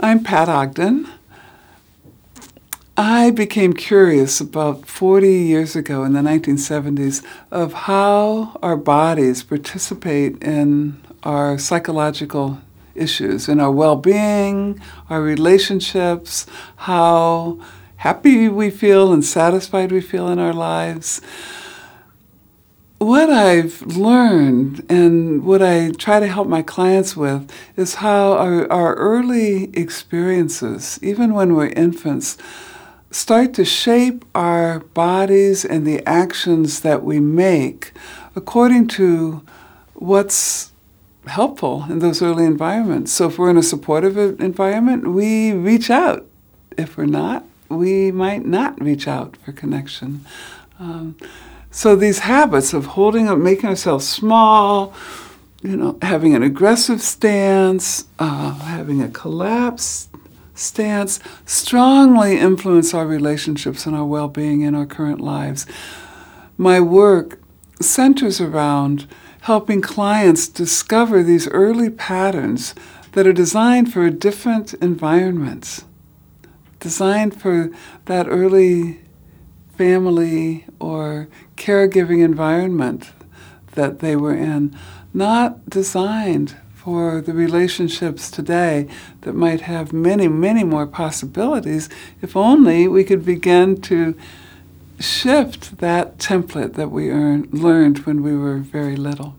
I'm Pat Ogden. I became curious about 40 years ago in the 1970s of how our bodies participate in our psychological issues, in our well being, our relationships, how happy we feel and satisfied we feel in our lives. What I've learned and what I try to help my clients with is how our, our early experiences, even when we're infants, start to shape our bodies and the actions that we make according to what's helpful in those early environments. So if we're in a supportive environment, we reach out. If we're not, we might not reach out for connection. Um, so these habits of holding up, making ourselves small, you know, having an aggressive stance, uh, having a collapse stance strongly influence our relationships and our well being in our current lives. My work centers around helping clients discover these early patterns that are designed for different environments, designed for that early family or caregiving environment that they were in, not designed for the relationships today that might have many, many more possibilities if only we could begin to shift that template that we earned, learned when we were very little.